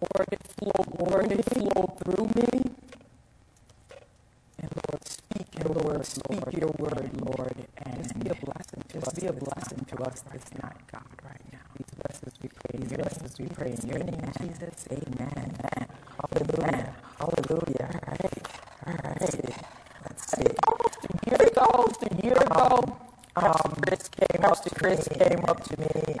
Lord, it flow, Lord, it flow through me. And Lord, speak your Lord, speak your word, Lord, and just be a blessing to us. Be a blessing to us this night, God, right now. These blessings we pray, these blessings we pray in your name, Jesus. Amen. Amen. Hallelujah. Hallelujah. All right. All right. Let's see. Almost a year ago, almost a year ago, um, Chris came up to Chris came up to me and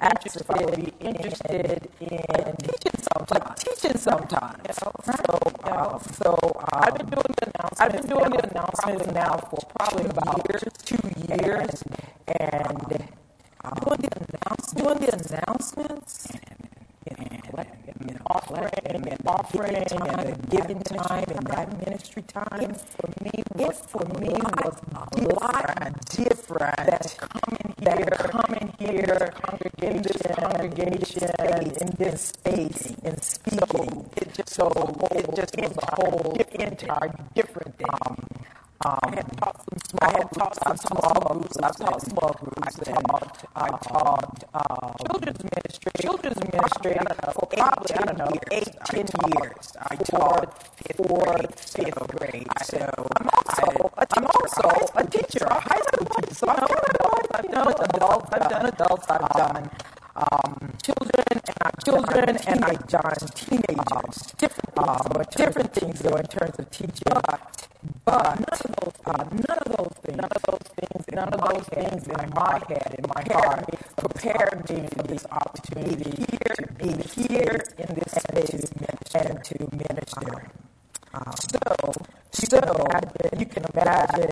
asked if I would be interested in teaching sometimes. Like teaching sometimes. You know? So, um, so um, I've been doing the announcements. I've been now for probably about year, two years, and um, doing the announcements. Doing the announcements. And, and, and offering and offering and the giving time and that ministry time for me was for me was a lot different than coming here, coming here, congregation, this congregation in this space and speaking. It just so it just was a whole entire different thing. Um, um, I had taught some small I had taught some I've taught small groups. I taught, I taught uh, children's ministry. Children's ministry for probably I don't know eight, ten years. I taught fourth, fifth grade. So I'm also a I'm also a teacher, a high school teacher. So I've done I've done adults. I've done adults. I've done um, children and I've children and I've done teenagers. Different things, um, different things though in terms of teaching. But, but none of those uh, none of those things, none of those things, things in my head, in my heart, prepared me for this opportunity here to be here in this space and to minister. Um, so, so you can imagine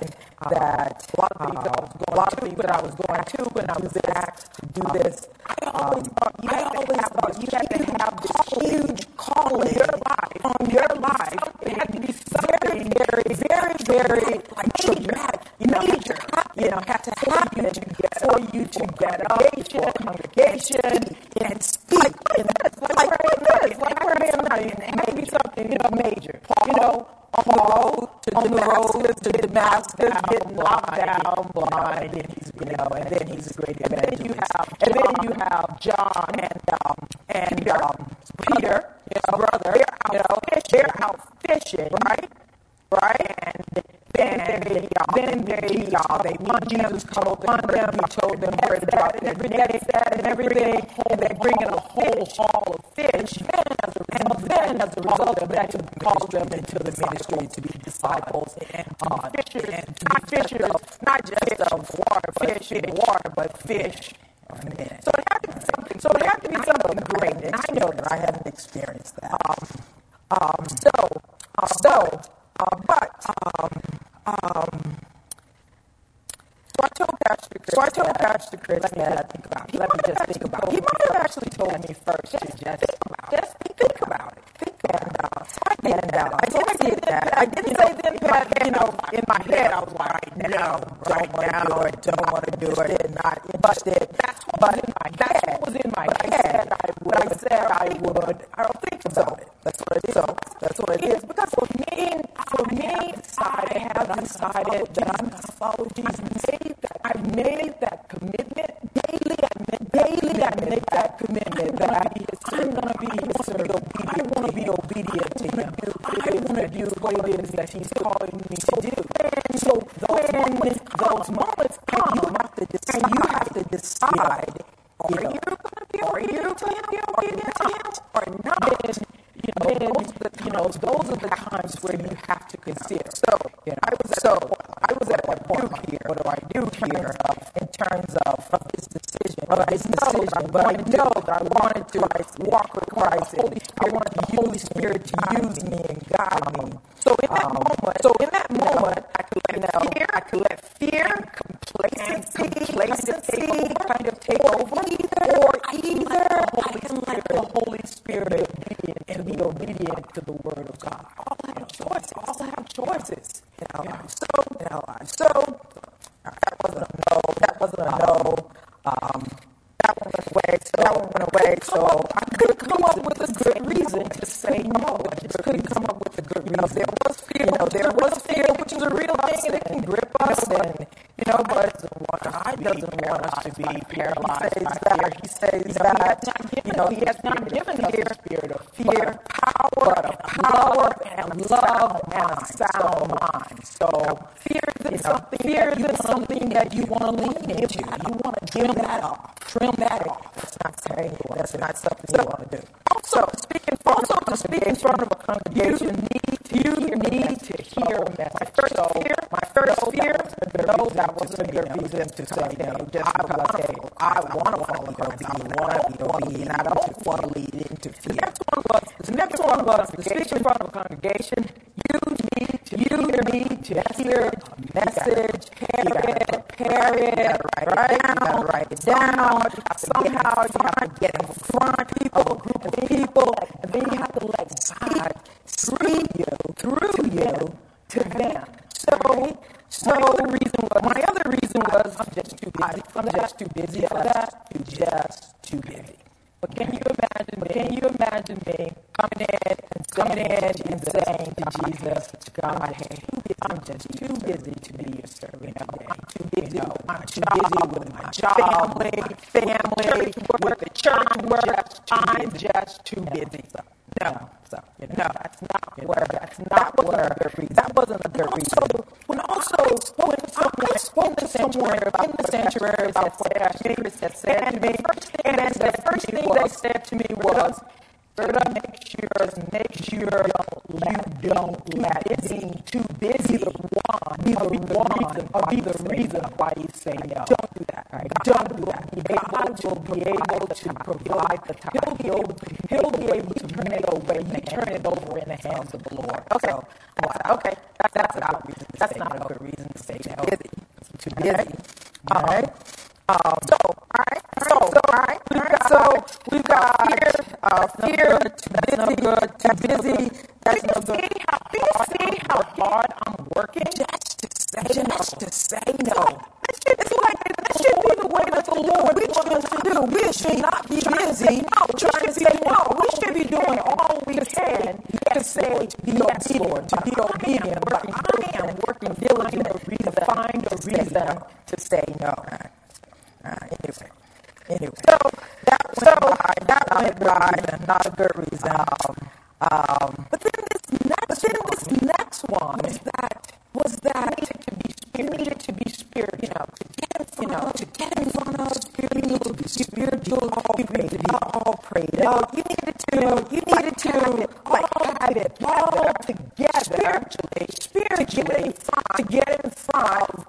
that a lot of things, uh, a lot of things that I was going to when I was asked to do this. I always thought you had to have you had to have this huge call in your life, on your life. It had to be something very, very, very like traumatic, major. You know, had to happen for you to get up for a congregation and speak. And that's like where it is, like where I am now. It had to be something, you know, major. You know, on the road to Damascus, to Damascus, getting knocked down blind, and he's you know, and then he's a great and then you have and then you have John and um and um Peter, his brother, they're out, you know, they're out fishing, right? Right? And then they, then they, uh, they want Jesus told them, he told them where to drop their nets and everything, and they bring in a whole haul of fish, and then as a result of that, to calls them into the ministry to be disciples and uh, fishers, and to be fishers, not just of water, fish in water, but fish. So it had to be something. So it had to be something great, and I know that I haven't experienced that. Um, um, so, uh, so, uh, but, um, um, so I told Pastor Chris. So I told Pastor Chris let me just think about. It. Let me just think about. It. He might have actually told me first to just think about. Just think about it. Think and uh, so I did uh, I say that. I didn't say then, Pat. You know, in my head, I was like, no, right now, I don't want to do it. Not interested. That's what was in my head. Was in my head. I would. I said I would. I don't think about it. That's what it is. That's what it is. Decided that I'm going to follow Jesus. That I made that commitment daily. I made daily. I made that commitment that I, I'm going to be His servant. I want to be obedient to Him. I want to do what it is that He's calling away, so I could come up with a good reason to say no. I just couldn't come up with a good reason. You know, there was fear, you know, there was fear, which is a real thing, and it can grip us, and you know, but I doesn't want us to be paralyzed by fear. He says that, you know, He has not given us a spirit of fear, power, power, and love, and a sound mind. So fear is something fear is something that you want to lean into. You want to trim that off. Trim that off. That's not saying that's not something you want to do. Also, speaking also to speak in front of a congregation, need you need to hear that my first fear. My first fear. No, that wasn't a good reason to say no. Just because hey, I want to follow God. I want to be obedient. I don't want to lead into fear. The next one the next one was to speak in front of a congregation. You need to you need to hear a message. Prepare it. Prepare it. Write it down. Down. Somehow you have to get in front people, a group of people, and then you have to let God through you, through you to them. So, so the reason was my other reason was I'm just too busy. I'm just too busy for that. I'm just too busy. But can you imagine? But can you imagine me coming in and coming in and saying to Jesus, to God, hey, I'm just too busy to be your servant today. Too busy with my too busy with my job, family, with the church work. I'm just too busy. No, so you know, no, that's not where that's not where a good reason. That wasn't a good reason. When also when someone spoke to somewhere about the sanctuary about what Pastor Chris had said to me, and the first thing they said to me was, "Better make sure, make sure you don't let being too busy the one be the one or be the reason why you say no. Don't do that. Right? Don't do that. God will be able to provide the time. He'll be able to. He'll be able to turn it over. You turn it over in the hands of the Lord. Okay. So, okay. That's, that's not a reason. That's not a good reason to say no. Busy. Too busy. All right. Um, so, all right, so, so, all right, we've got, so we've got fear, uh, fear, too busy, good, too busy. That's no good. See how, do you see how hard I'm working just to say no? Just to say no. It's like that should be the way that the Lord wants us to do. We should not be busy no, trying to say no. We should be doing all we can to say be obedient, to be obedient. But I am working diligently to find a reason to say no. Uh, anyway, anyway, so that went so by, that went by, not a good reason. Um, um, but then this next, but then this next one was that was that needed to be spirit, needed to be spirit, you know, to get in front, you know, to get in front of spirit, you need to be spiritual, all prayed, to be all prayed up. You needed to, you needed to like have it all together spiritually, spiritually, to get in front, to get in front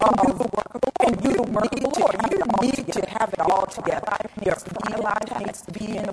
and do the work of the Lord. And do the work of the Lord. You need to have it all together. Your prayer needs to be in a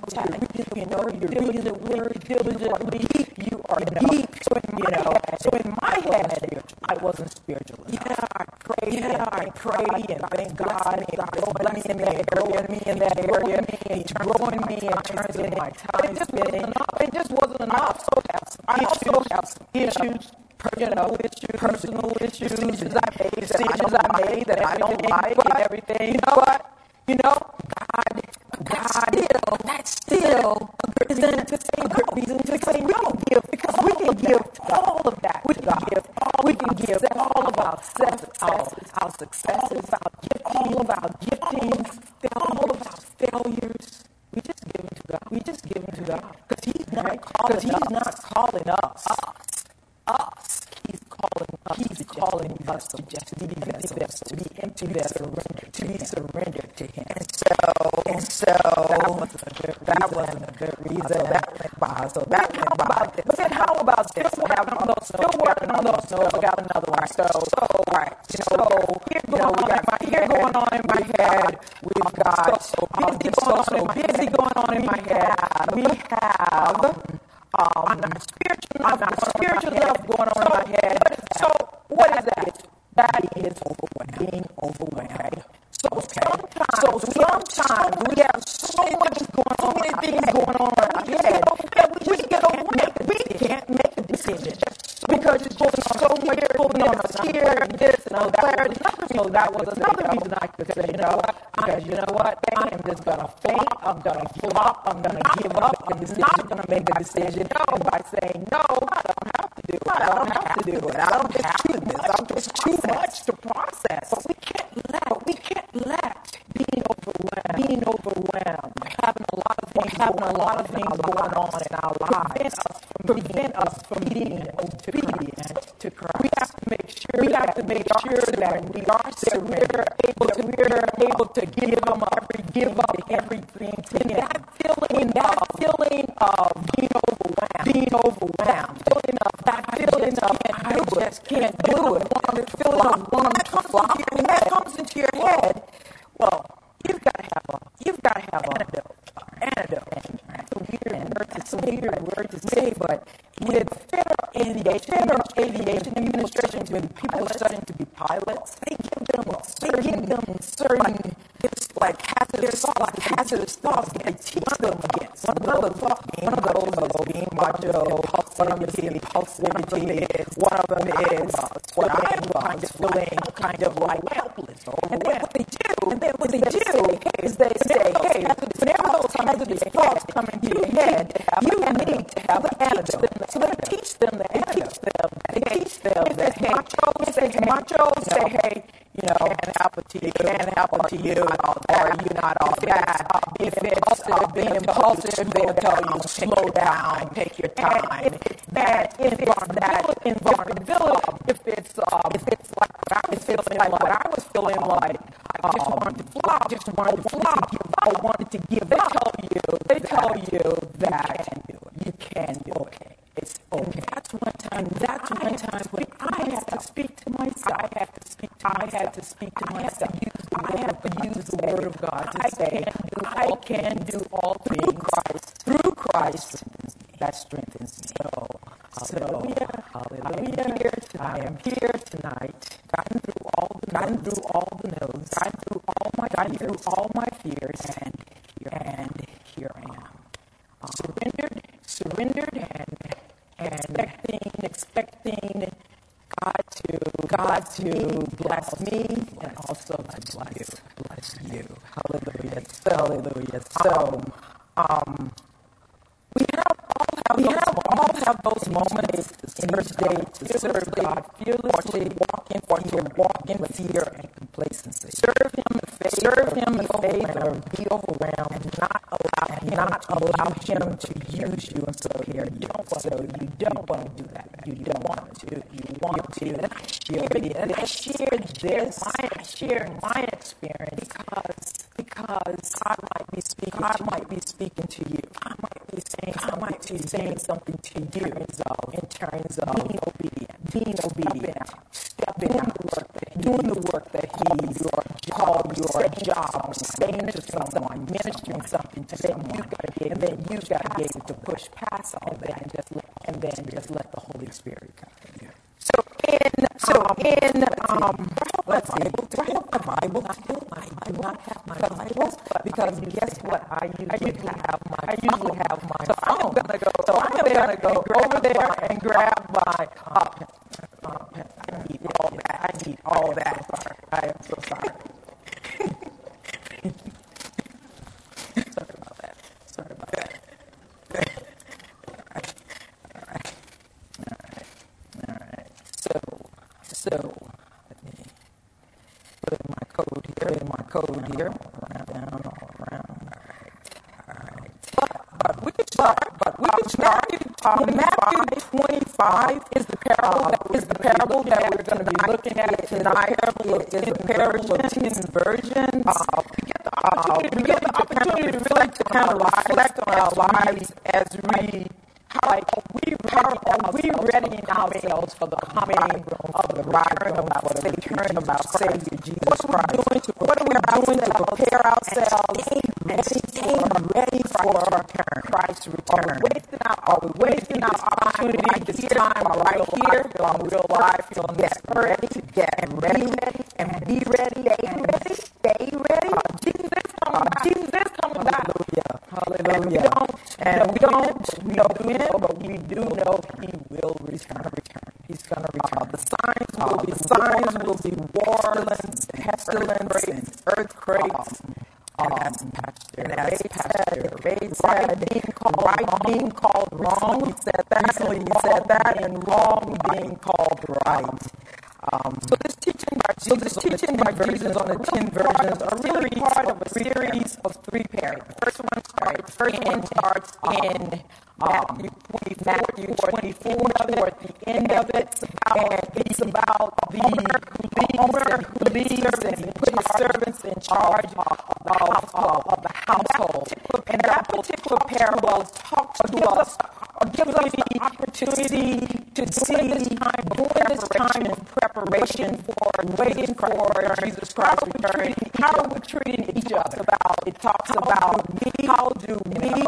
you know, you're reading the word diligently. You are deep. So in you know, so in my head, I wasn't spiritual. Yeah, I prayed. Yeah, I prayed, and thank God, and God blessing me, and growing me in that area, and growing me in terms of my time spending. It just wasn't enough. So I also have some issues you know, issues, personal issues, decisions I made, decisions I made that I don't like, and everything. You know what? You know, God, God, still, that's still a reason to say, good reason to say no. Give because we can give all of that. We can give all. We can give all of our successes, our successes, our giftings, all of our giftings, all of our failures. We just give them to God. We just give them to God because He's not. Because He's not calling us. Us. He's calling us. He's calling us to just be vessels, to be empty vessels, to be surrendered to Him. And so, and so that wasn't a good. That wasn't a good reason. So that went by. So that went by. But then how about this? Still working on those. Still working on those. So got another one. So, so right. So here going on in my here going on in my head. We've got so busy going on in my busy going on in my head. We have um, I'm not spiritual, I'm not spiritual love going on in my head. So what is that? That is overwhelmed. Being overwhelmed. So sometimes, so sometimes we have so much going on, so many things going on in our head that we just get overwhelmed. We can't make a decision because it's going on so much pulling on us here and this and that. So that was another reason I could say, you know? Because you know what? I am just gonna faint. I'm gonna flop. I'm gonna give up. Not gonna make a decision. By saying no, I don't have to do it. I don't have to do it. I don't have to do this. I'm just too much to process. But we can't let. We can't let being overwhelmed. Being overwhelmed. Having a lot of things. Having a lot of things going on in our lives. prevent us from being obedient to Christ. We have to make sure we have to make sure that we are that we're able to we're able to give them up, give up everything to Him. That feeling, that feeling of being overwhelmed, being overwhelmed, feeling of that feeling of I just can't do it. Feeling of wanting to flop, when that comes into your head, well, you've got to have a you've got to have an antidote. Antidote. And that's a weird word. It's a weird word to say, but with federal aviation, federal aviation administration, when people are starting to be pilots, they give them they give them certain it's like hazardous thoughts, hazardous thoughts. They teach them against. One of those thoughts, one of those is being macho. One of them is impulsivity. One of them is what I am kind of feeling, kind of like helpless. And then what they do, and then what they do is they say, hey, whenever those hazardous thoughts come into your head, you need to antidote. So they teach them the antidote. They teach them that, hey, macho, say, macho, say, hey, you know, can't happen to you, can't happen to you, or you're not all that. If it's uh, being impulsive, they'll tell you slow down, take your time. If it's that, if it's that invulnerability, if it's um, if it's like what I was feeling like what I was feeling like, I just wanted to flop, just wanted to flop, I wanted to give up. They tell you, they tell you that you can do it. Okay. It's okay. And that's one time. That's one time when I had to speak to myself. I had to speak. To I had to speak to myself. I had to use the word of God to say, "I can do all things through Christ. Through Christ that strengthens me." So, hallelujah, hallelujah. I am here tonight. I am here tonight. Gotten through all the gotten through all the no's. Gotten through all my gotten through all my fears, and here and here I am. Surrendered, surrendered, and and expecting, expecting God to God to bless me and also to bless you. Bless you. Hallelujah. Hallelujah. So um we have all have we have all have those moments in day to serve God fearlessly, walk in fear, walk in with fear and complacency. Serve Him in faith, serve Him in faith, or be overwhelmed, and not allow, and not allow Him to use you. And so here you don't, so you don't want to do that. You don't want to. You want to. And I shared, and I shared this. I shared my experience because because God might be speaking. God might be speaking to you. I might be saying I might be saying something to you in terms of, in terms of being obedient, being obedient, stepping out, the work that, doing the work that He your called your job, saying to someone, ministering something to someone. You got to get, and then you got to be able to push past all that, and just let, and then just let the Holy Spirit come. Here. So in so um, in um, let's see, do I have my Bible? I do not have my Bible because guess what? I usually have my I usually have my so phone. I'm gonna go. So I'm gonna go over there and grab my. Uh, uh, I need all that. I need all that. I am so sorry. sorry about that. Sorry about that. So let me put in my code here, in my code here, around, down, all around. All right. But, but we could start, but we could start. Um, Matthew 25 is the parable that is the parable that we're going to be looking at tonight. It the parable virgins. Uh, we get the opportunity, uh, we get the opportunity to reflect, to kind of reflect on our lives as we like we how are we readying ourselves for the coming of the return of our return of our Savior Jesus Christ? What are we doing to prepare ourselves and staying ready for our turn. Christ's return? Are we wasting our, are we wasting our opportunity right this time right here on real life to get ready, to get ready, and be ready, stay ready. Uh, Jesus is coming back. Jesus is coming back. Hallelujah. Hallelujah. And we don't know when but we do know he will return. return. He's going to return. Uh, the signs will uh, be the signs will be wars, pestilence, and earthquakes. Um, as Pastor, and as Pastor Ray said, being right being called wrong. He said that. Recently he said that, and wrong being called right. Um, so this teaching by Jesus, so this teaching by Jesus on the ten virgins are really part of a series of three parables. The first one starts, first one starts in Matthew 24, Matthew 24, we're at the end of it, and it's about the owner who leaves and he put his servants in charge of the household. Of the household. And that particular parable talks to us, gives us the opportunity to see this time, during this time of preparation for waiting for Jesus Christ's return. How are we treating each other? About it talks about me. How do we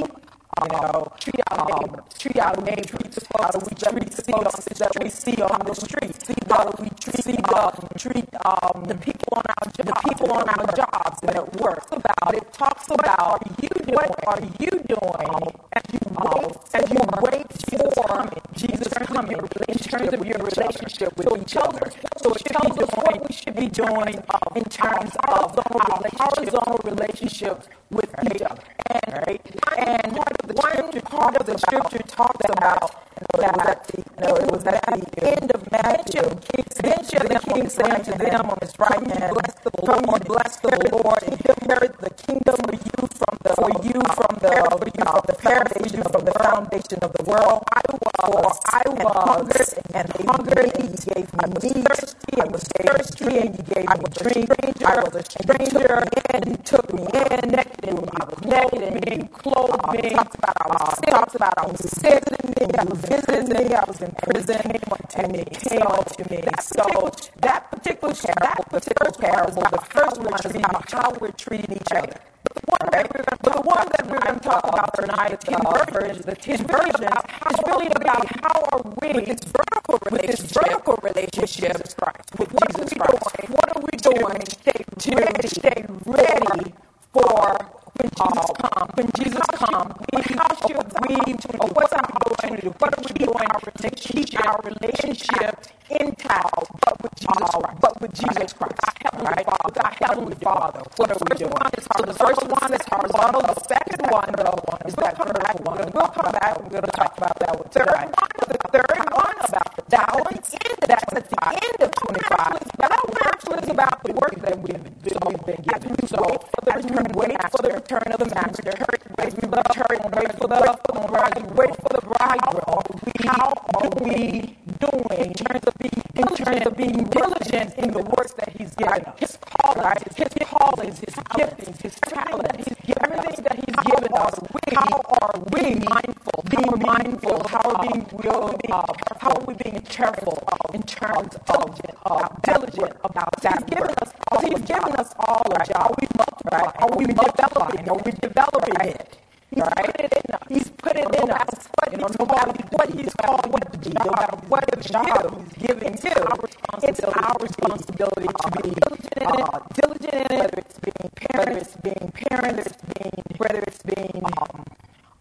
you know, treat our neighbor, treat our neighbor, how do we treat the folks that we see on the street, see how do we treat the, treat um, the people on our jobs, the people on our jobs and at work. About it talks about you doing, what are you doing as you wait, as you wait for Jesus coming of your relationship with each other. So it tells us what we should be doing uh, in terms of our horizontal relationships with each other. And, right? and part of the scripture, part of the scripture talks about that the, it was at the end of Matthew. Then the king saying to them on his right hand, bless the Lord, bless the Lord, and the kingdom for you from the for you from the for you from the foundation from the foundation of world. I was I was and hungered, and he gave me meat. I was thirsty, and he gave me drink. I was a stranger, and he took me in. And I was naked, and he clothed me. Talks about I was talks about I was me. I was visiting me. I was in prison, and he came to me. So that particular parable, the first parable, the first one is about how we're treating each other. The one that we're, that going to talk about tonight, the ten virgins, the ten virgins, is really about how are we with this vertical relationship, with this vertical relationship with Christ, with Jesus Christ. What are we doing to stay, stay ready for when Jesus uh, comes, when Jesus comes, how should we, or what's our opportunity, what are we doing to keep our relationship intact, but with Jesus Christ, but with Jesus Christ, our Heavenly Father, with our Heavenly Father, what are we doing? So the first one is horizontal, the second one, though, is that vertical one. We'll come back, we're going to talk about that with third one, the third one about the balance, that's at the end of 25. That actually is about the work that we've been given. So, as we wait for the return of the master, as we return, wait for the bride, wait for the bridegroom, how are we doing in terms of being in terms of being diligent in the works that He's given us? His calling, His callings, His giftings, His talent, His everything that He's given us. How are we mindful? Being mindful? How are being will? How are we being careful in terms of uh, diligent about that? He's given us all. He's given us all a job. Are we multiplying? Are we developing? Are we developing it? He's right? put it in us. He's put it in us. What, you know, no matter what he's called what to be, no matter what the job he's giving to, it's our responsibility to be diligent in it, uh, diligent in it, whether it's being parents, whether it's being parents, being, whether it's being um,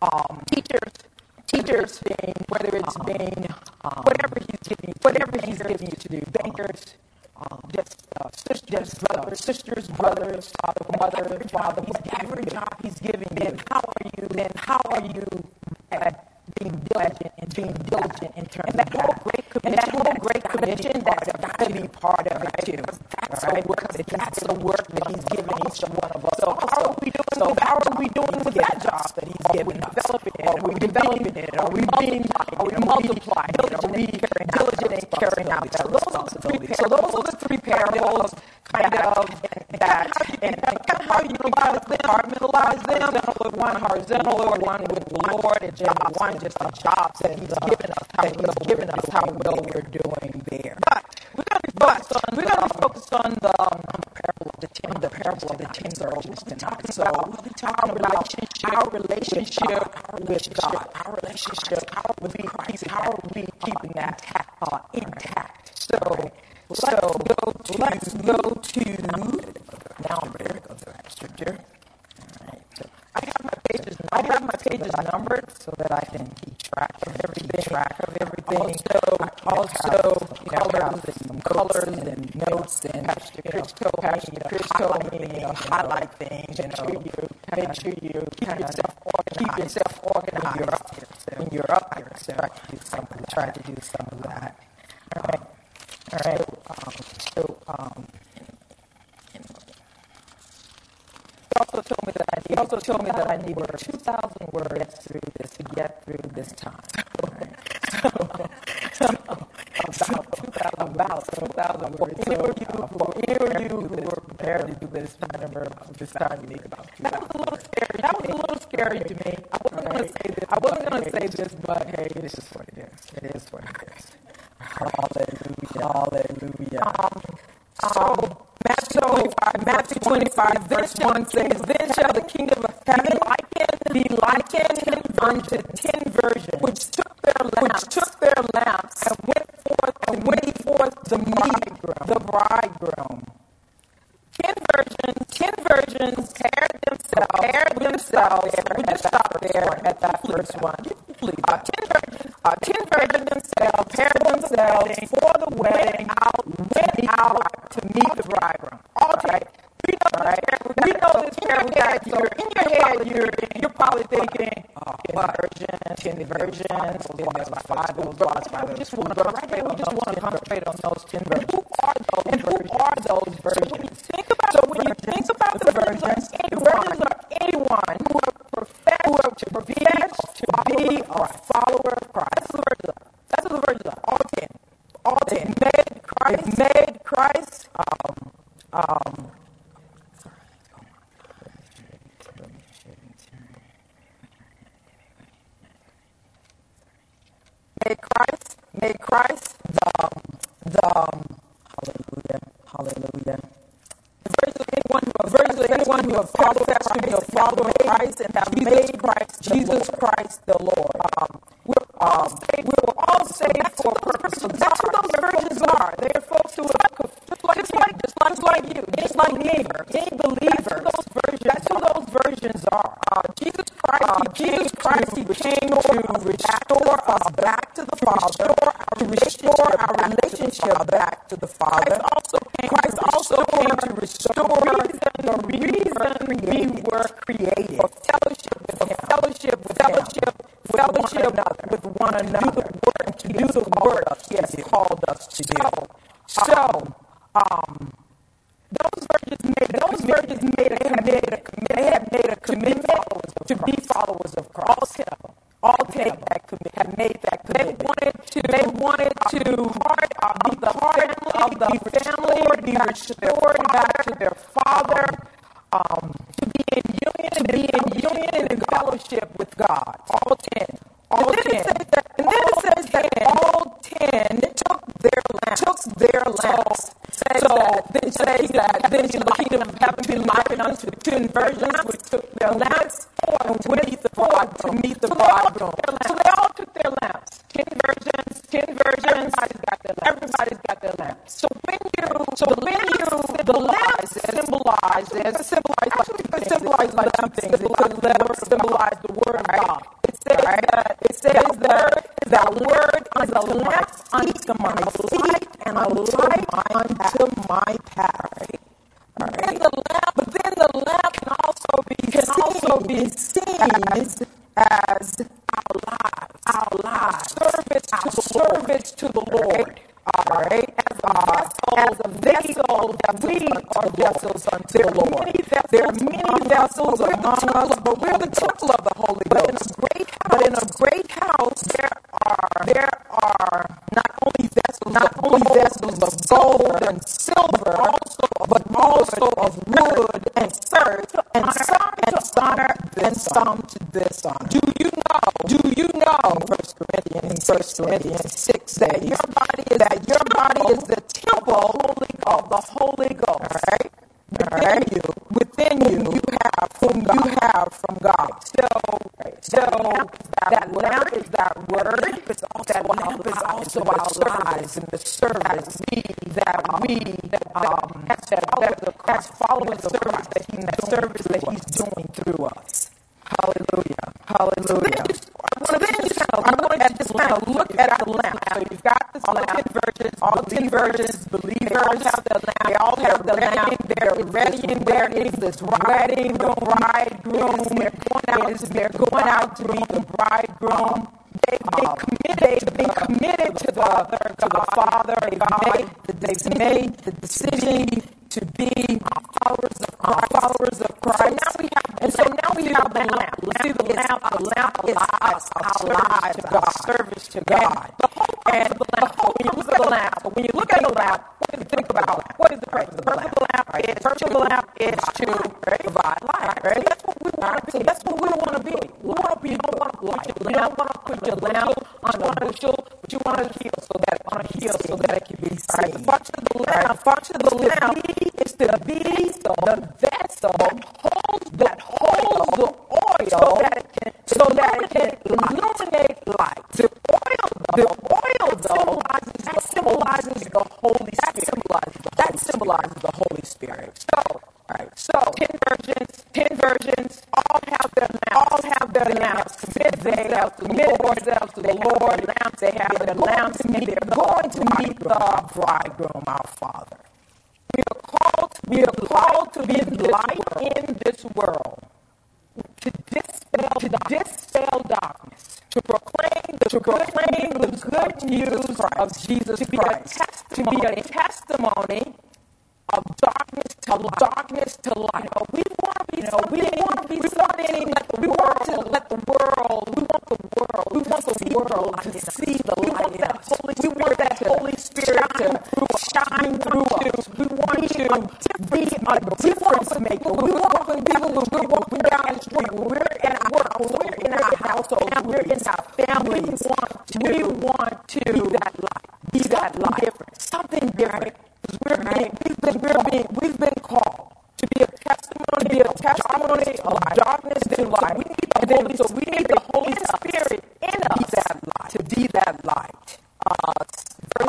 um, teachers, teachers, being, whether it's being um, whatever he's giving, whatever he's giving you to do, bankers, um, just uh, sisters, brothers, sisters, brothers, father, mother, father, whatever job he's giving you. And how are you? Then how are you at being diligent and being diligent in terms and that of whole that. great commission, and that whole great commission that's got to be part of it too. That's right? Because that's the work that he's given each one of us. So how are we doing? So how are we doing with that job that he's given us? Developing it? Are we developing it? Are we being? Are we multiplying? Are we diligent in carrying out that responsibility? So those are the three parables, kind of that, of how you utilize them, compartmentalize them. One horizontal, one with the Lord, and then one just the jobs that He's given us, how He's given us, how well we're doing there. But we're going to be focused on we're going to be focused on the, um, parable of the ten, the parable of the ten virgins tonight. So we'll be talking about our relationship with God, our relationship with Christ, how are we keeping that intact? So. So go to, let's go to ready to go to that scripture. All right. So I have my pages. I have my pages numbered so that I can keep track of everything. Track of everything. Also, also colors and colors and notes and Pastor Crisco, Pastor Crisco, you know, highlight things. You know, make sure you keep yourself organized. Keep yourself organized when you're up here. So when you're up here, so try to do some. Try to do some of that. All right. All right. Um, so. Um, He also told me that I need, also told me that I need words, 2,000 words through this to get through this time. Right? So, so, about 2,000 about 2,000 words. Any of you, for you, for you who were prepared to do this, remember this time you need about 2,000 That was a little scary. That was a little scary to me. I wasn't right. going to say this. I wasn't going to say this, but hey, it's just what it is. It is what it is. Hallelujah. Hallelujah. Um, so Matthew, so, 25, Matthew 25, verse 1 says, Then shall the kingdom of heaven be likened, be likened unto ten virgins, which back to the Father. Christ also came, Christ to, also restore, came to restore the reason, the reason we were created. There are many vessels, there are many vessels among us, but we're the temple of the Holy but Ghost. In house, but in a great house, there are there are not only vessels, not only vessels of gold and Where is this wedding bridegroom? They're going out, they're going out to be the bridegroom. They, they committed, they've committed to the, to the Father. They've made, they've made the decision I want to put your on the bushel, but you wanna heal, so that it can be so that it can be seen. Right? The function of the lamp, function of the left is to be the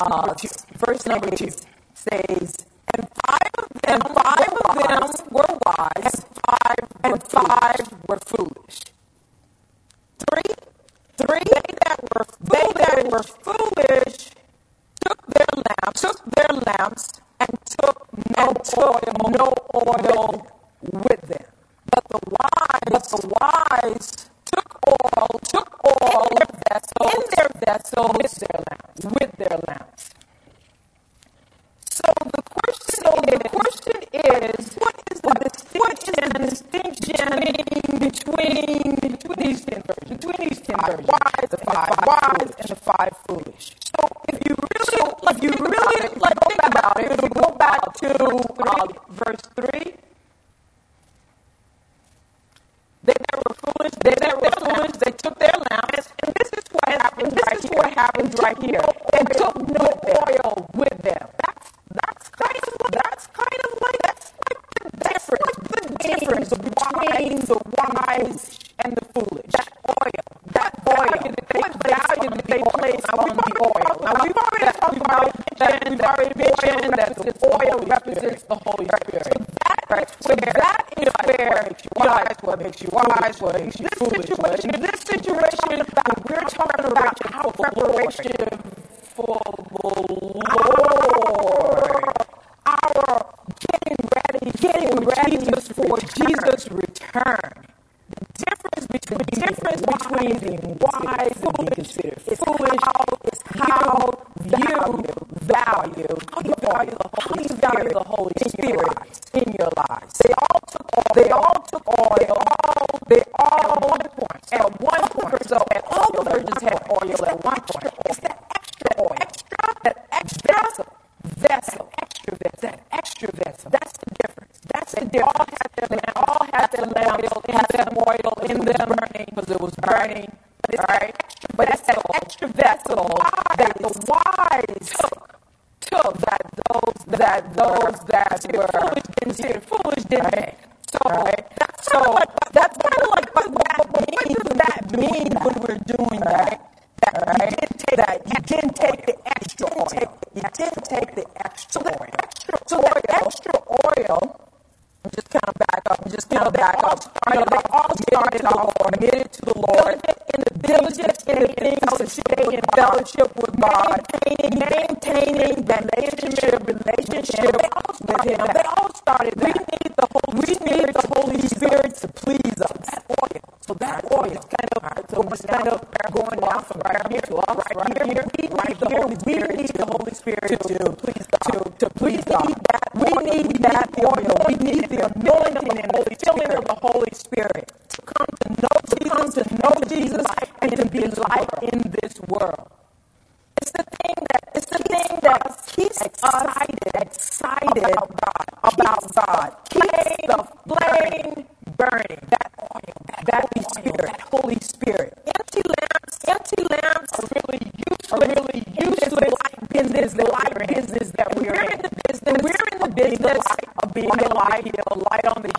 Uh, laws. Verse number two says, for Jesus, for Jesus' return. The difference between, the difference between the wise come to know Jesus and to be light in this world. It's the thing that it's the thing that keeps excited, excited about God, about God. Keeps the flame burning. That oil, that, Holy Spirit, that Holy Spirit. Empty lamps, empty lamps are really useless, are really useless in this light business that we're in. We're in the business of being the light, the light on the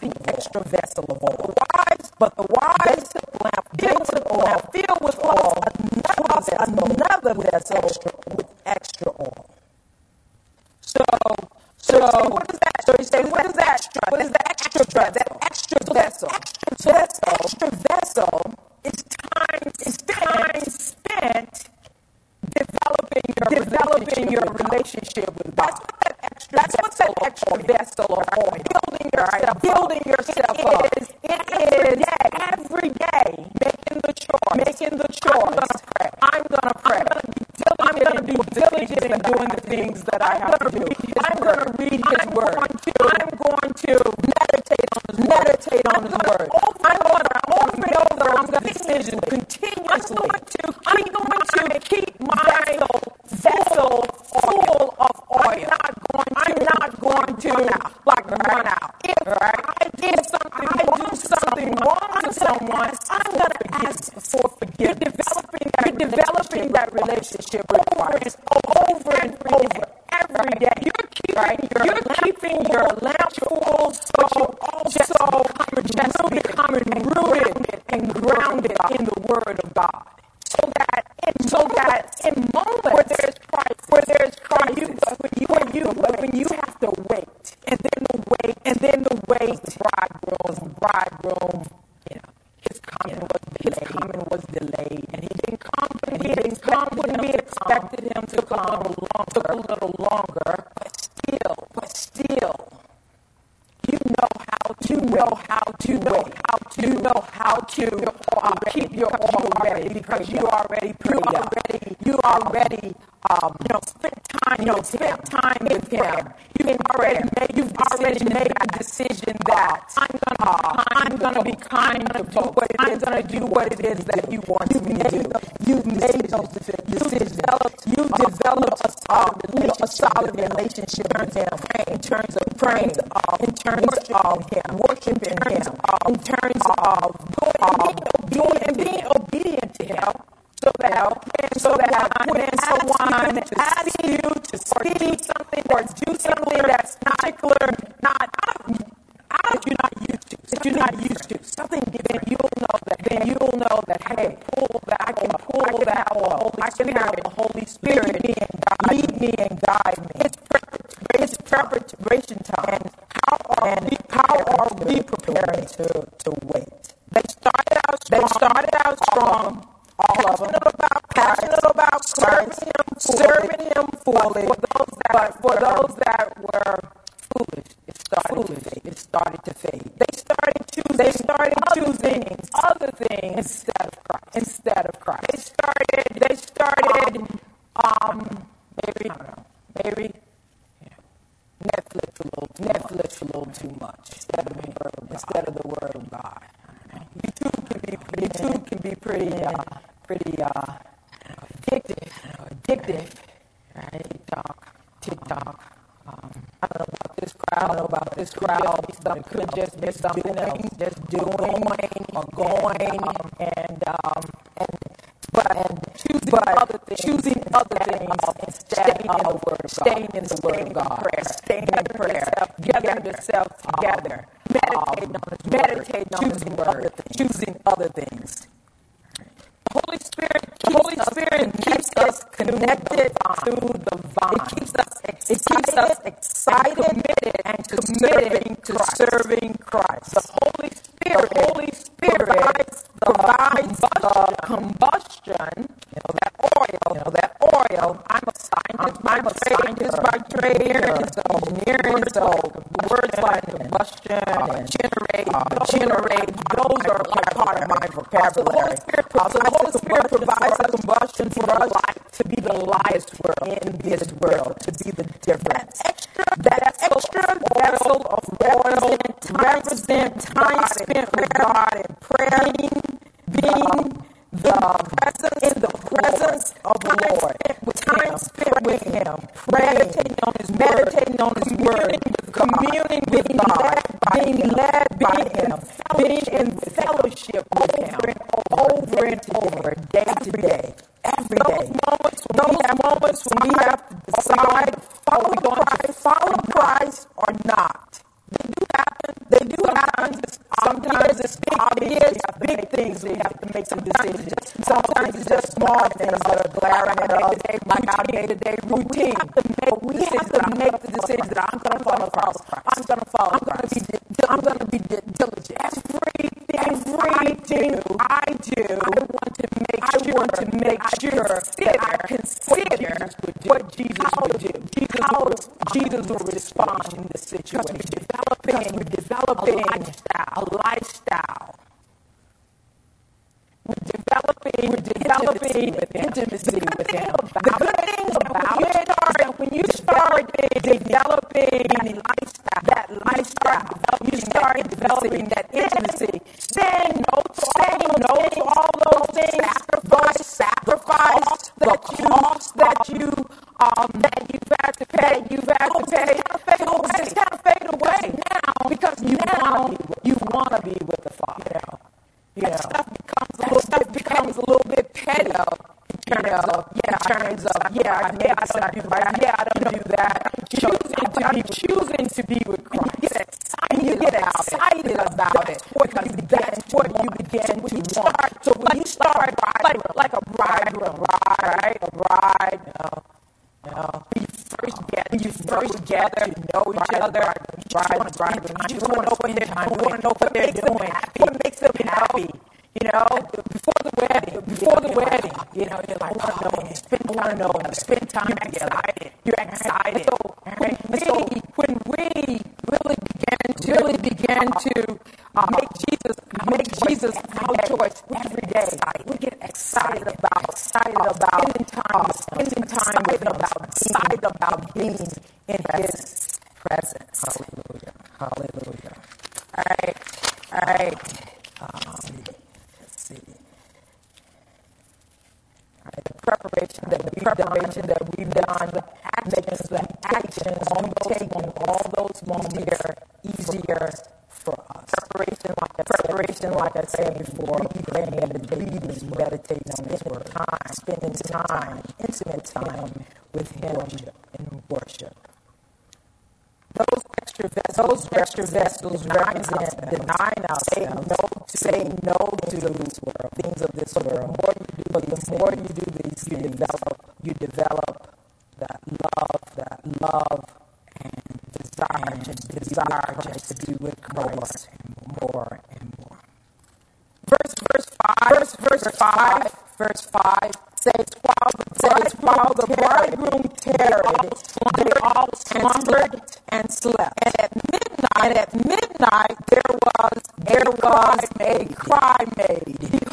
Thank you. then the way bride bridegrooms bride girls. breve things instead of Christ. Instead of Christ. They started. They started. Um, um maybe I don't know. Maybe yeah. Netflix a little. Too Netflix much. a little too much instead of the word. Of instead of the word of God. YouTube can be pretty. YouTube can be pretty. Uh, pretty uh, addictive. Addictive. Right. TikTok. TikTok. Um, I don't know about this crowd. I don't know about this crowd. Something could just be something else. with Him, praying, meditating on His meditating word, on His communing word, with God, communing with being God, led being him, led by being Him, being in fellowship with Him, over and over, over and over day to day. so when you start like, like a bridegroom, right? A bride, you ride. you when you first get, when you first get to know each other, you just want to spend angels represent denying ourselves, no to say no to this world, things of this world. The more you do, but the more you do these you things, develop, you develop that love, that love and desire and to desire just to do with Christ more and more. Verse verse five verse verse five verse five says while the says while the bridegroom tarried, they all slumbered and slept. And and at midnight there was there was a cry made.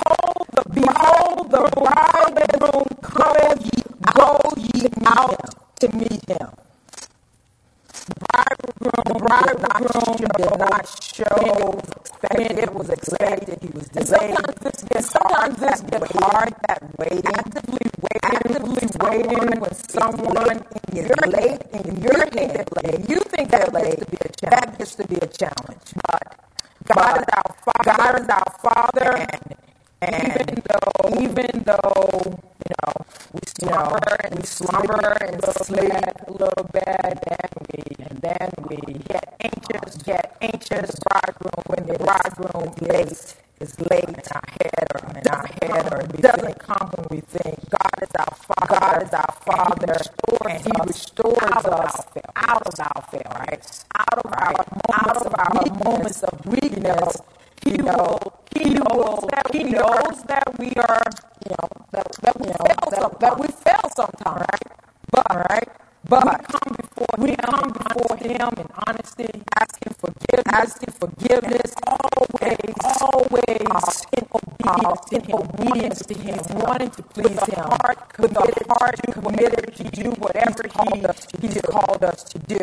Wanting to please Him, heart with a heart committed to do whatever He He's called us to do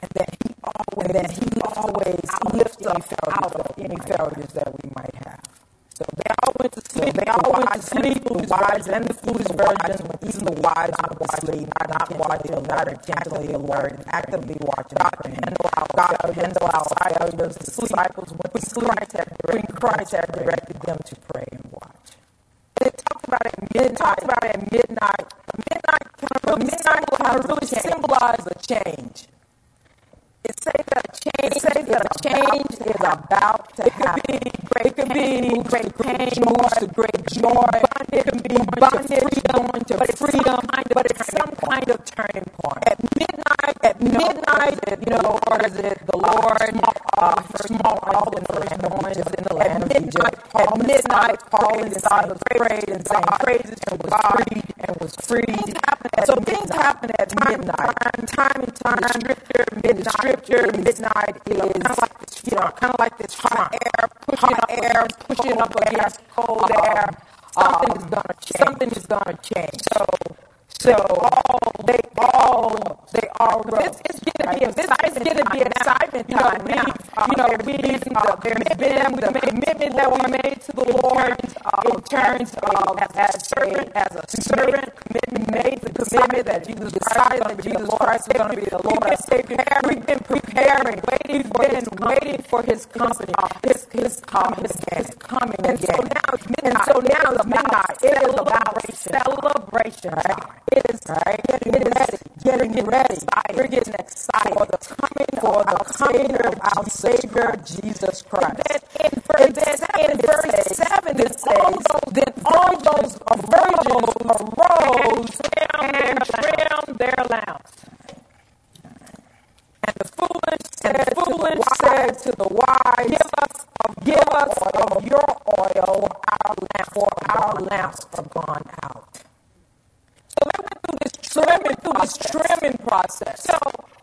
and that he always, that he always lifts us out of any failures that we might have. So they all went to sleep. So they all went to sleep. The wise and the foolish virgins, when even the wise not watching, not watching, not intently alert, actively watching. God can handle our God can handle our failures. The disciples went to sleep when Christ had directed them to pray and watch. It talks about at midnight. Talks about at midnight. Midnight kind of midnight kind of really symbolize a change. It says that a change, it says that a change is about to happen. It could be great pain, moves to great joy. It can be bondage, going to freedom, but it's some kind of turning point. At midnight, at midnight, you know, or is it the Lord? Uh, small, all the first noise in the land of Egypt. At midnight, Paul inside was prayed and sang praises was God and was freed. So things happen at midnight. Time and time, scripture, midnight scripture, midnight is kind of like this, you know, kind of like this hot air, pushing hot up air, pushing up against cold air. Something is gonna change. Something is gonna change. So, so all they all they all it's, it's gonna be a it's gonna be an excitement time now. You know, reading the there's been the commitment that we made to the Lord in terms of as a servant, as a servant, commitment made the commitment that Jesus decided that Jesus Christ is to be the Lord and Savior. We've been preparing, waiting for his, waiting for his company, his his coming, his, his coming and So now it's midnight. And so now it's midnight. It is about celebration, right? Is right. Getting ready, getting ready. We're getting excited for the coming, for the coming of our Savior Jesus Christ. And then in verse seven, it says, "Then all those virgins arose and trimmed their lamps." And the foolish said, foolish said to the wise, Give us of, give us of your oil, our lamp, for our lamps are gone out. Went through this trimming, through this trimming process. So,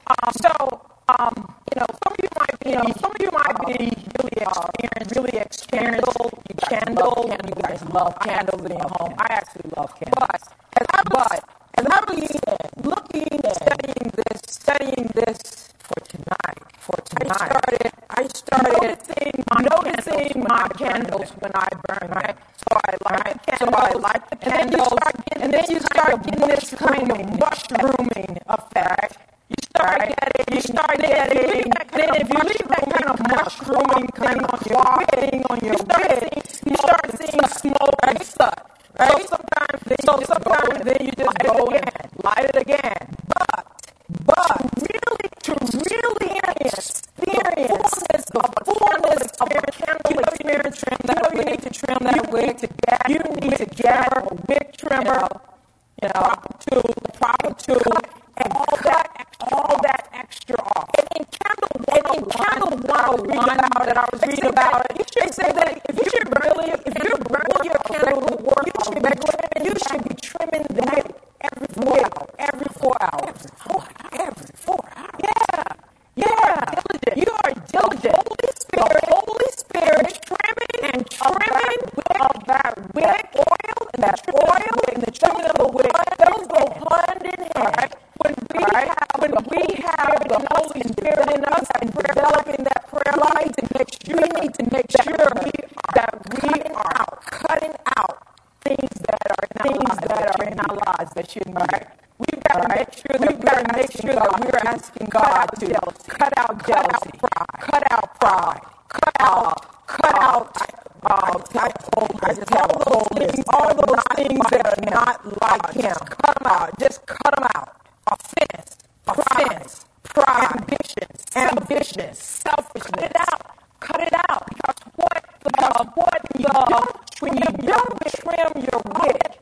um, so, um, you know, some of you might be, you know, some of you might be really experienced, really experienced. You candle, candle, you guys love candles in your home. I actually love candles. But as I was, as I was looking, studying this, studying this for tonight. For tonight, I started. I started noticing my, noticing my candles when I burn. Right. So I light the candles. So I light the candles, and then you start getting this kind of mushrooming effect. You start getting, you start getting, and then if you leave that kind of mushrooming kind of thing on your wick, you start seeing a smoke and stuff. Right? So sometimes, so sometimes then you just go again, light it again. But but really experience fullness, the fullness of a candle experience, trim that you need to trim that you wick to get, you need to get a wick trimmer, you know, proper tool, the proper tool, and all that, all that extra off. And in Candle 101, candle 101 that I was reading about, it, they say that if you're really, if you're burning your candle to work, you should be, you should be trimming the wick every four hours. Every four hours. Every four, every four hours. Yeah. Yeah. Diligent. You are diligent. The Holy Spirit. The Holy Spirit is trimming and trimming of that wick oil and that oil and the trimming of the wick. Those go hand in hand. When we have when we have the Holy Spirit in us right? We've got to make sure that we've got to make sure that we're asking God to cut out jealousy, cut out pride, cut out, cut out. Uh, I just have a whole list. All those things that are not like Him, cut them out. Just cut them out. Offense, offense, pride, ambitions, ambitions, selfishness. Cut it out. Cut it out. Because what the what the when you don't trim your wick,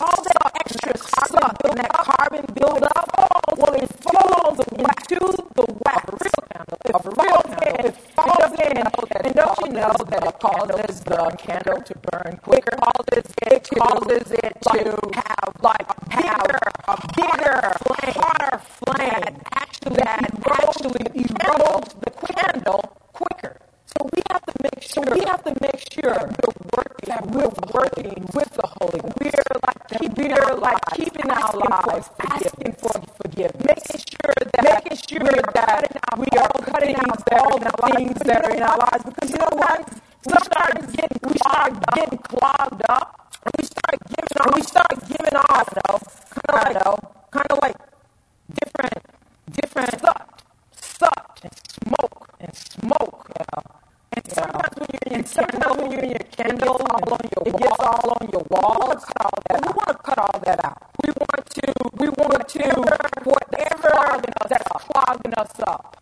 all that extra carbon, that carbon build up, well, it falls into the wax. Real candle, a real candle, it falls in, and don't you know that it causes the candle to burn quicker? Causes it causes it to have like have a bigger, hotter flame. Actually, that actually erodes the candle quicker. So we have to make sure we have to make sure we're working that we're working with the Holy Ghost. We're like keep, we're like keeping our lives asking for forgiveness, making sure that making sure that we are cutting out all the things that are in our lives. Because you know what? We start getting we start getting clogged up, and we start giving off, we start giving off, you know, kind of, kind of like different, different sucked, sucked, and smoke and smoke, you know. And sometimes when you're in, sometimes when you're in your candle all on your it gets all on your walls. Cut all that. We want to cut all that out. We want to. We want to. Whatever clogging us, that's clogging us up.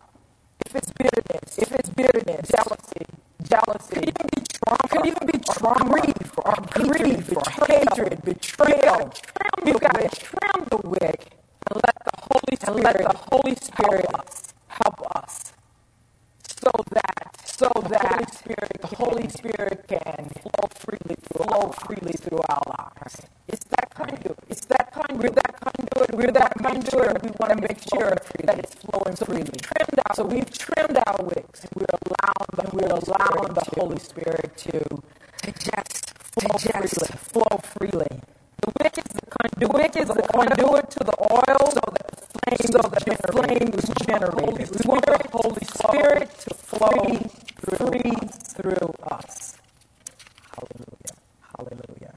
If it's bitterness, if it's bitterness, jealousy, jealousy, could even be trauma, could even be trauma, grief, or grief, or hatred, betrayal. You got to trim the wick and let the Holy Spirit, and let the Holy Spirit help us so that so that the Spirit, the Holy Spirit can flow freely flow freely through our lives. It's that conduit. It's that conduit. We're that conduit. We're that conduit. We want to make sure that it's flowing so freely. Trimmed out, so we've trimmed our wicks. We're allowing the, we're allowing the Holy Spirit to to just flow freely. Flow freely. The wick is the conduit. The wick is the conduit to the oil, so that the flame, so that the flame is generated. We want the Holy Spirit to flow free through us. Hallelujah. Hallelujah.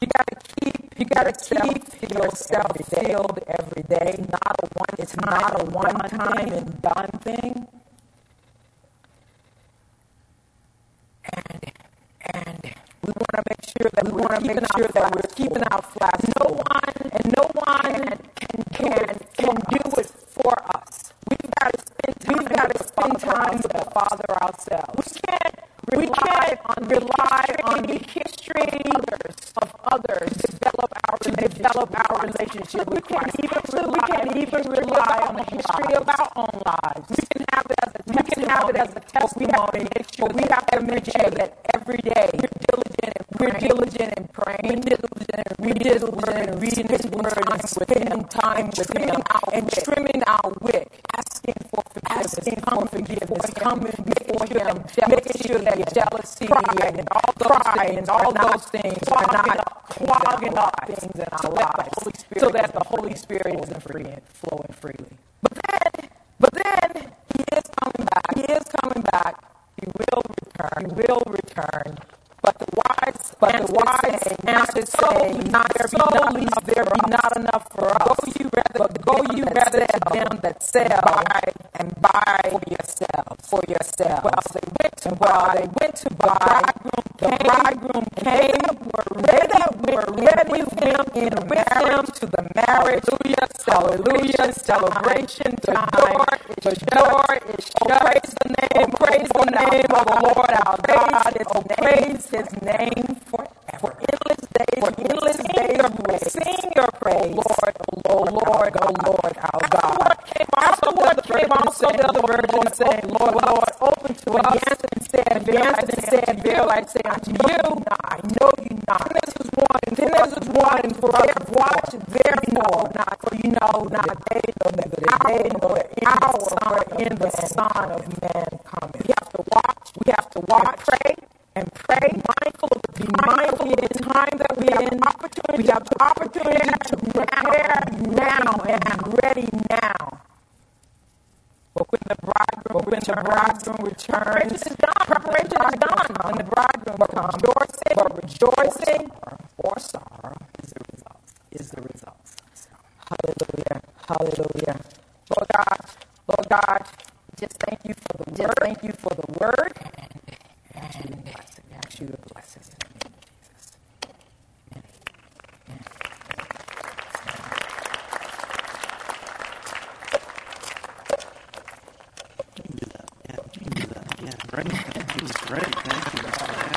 You gotta keep you gotta keep yourself filled every day. Not a one it's not a one time and done thing. And and we want to make sure that we want to make sure that we're keeping our flags. No one and no one can can can do it for us. We've got to spend time. We've got to spend time with the Father ourselves. We can't we can't on, rely on the history others, of others develop our to develop our relationship with Christ. We can't even we can't even rely on the history of our own lives. We can have it as a we can have it as a testimony. We have to make sure we have to make sure that every day we're diligent and we're diligent in praying, we're diligent, we're diligent in reading His Word and time with Him and trimming our wick, asking for forgiveness, asking for forgiveness, coming before Him, making sure that jealousy and all those and all those things are not clogging up things in our lives, so that the Holy Spirit is free and flowing freely. But then, but then He is coming back. He is coming back. He will return. He will return. But the wise, but the wise answer saying, "Not there be not enough, there be not enough for us. Go you rather, but go you rather to sell buy and buy for yourselves, for yourselves." Well, they went to while they went to buy. The bridegroom came, The bridegroom came. were ready, were ready with him in with him to the marriage. Hallelujah! Celebration. The door, the door is oh, shut. Praise the name, oh, praise the name of the Lord our God. It's praise his name forever. For endless days, for endless days. Sing your praise, Lord, oh O oh oh Lord, Lord, O Lord, our God. Afterward came also the other virgin saying, Lord, Lord, open to us. And said, answered and said, Verily I say unto you, I know you not. This is one, and this is one for. Watch therefore, not for you know not day nor the day nor the hour in the Son of Man cometh. We have to watch. We have to watch, pray, and pray, mindful of the be mindful of the time that we have opportunity. We have opportunity to prepare now and be ready now. But when the bridegroom, when the bridegroom returns, is done. Preparation is done. When the bridegroom comes, rejoicing, but rejoicing or sorrow is the result. Is the result. Hallelujah. Hallelujah. Lord God, Lord God, just thank you for the word. Thank you for the word. And bless. Ask you to bless us in the name of Jesus. Amen. You can do that. Yeah, you can do that. Yeah, great. Great. Thank you.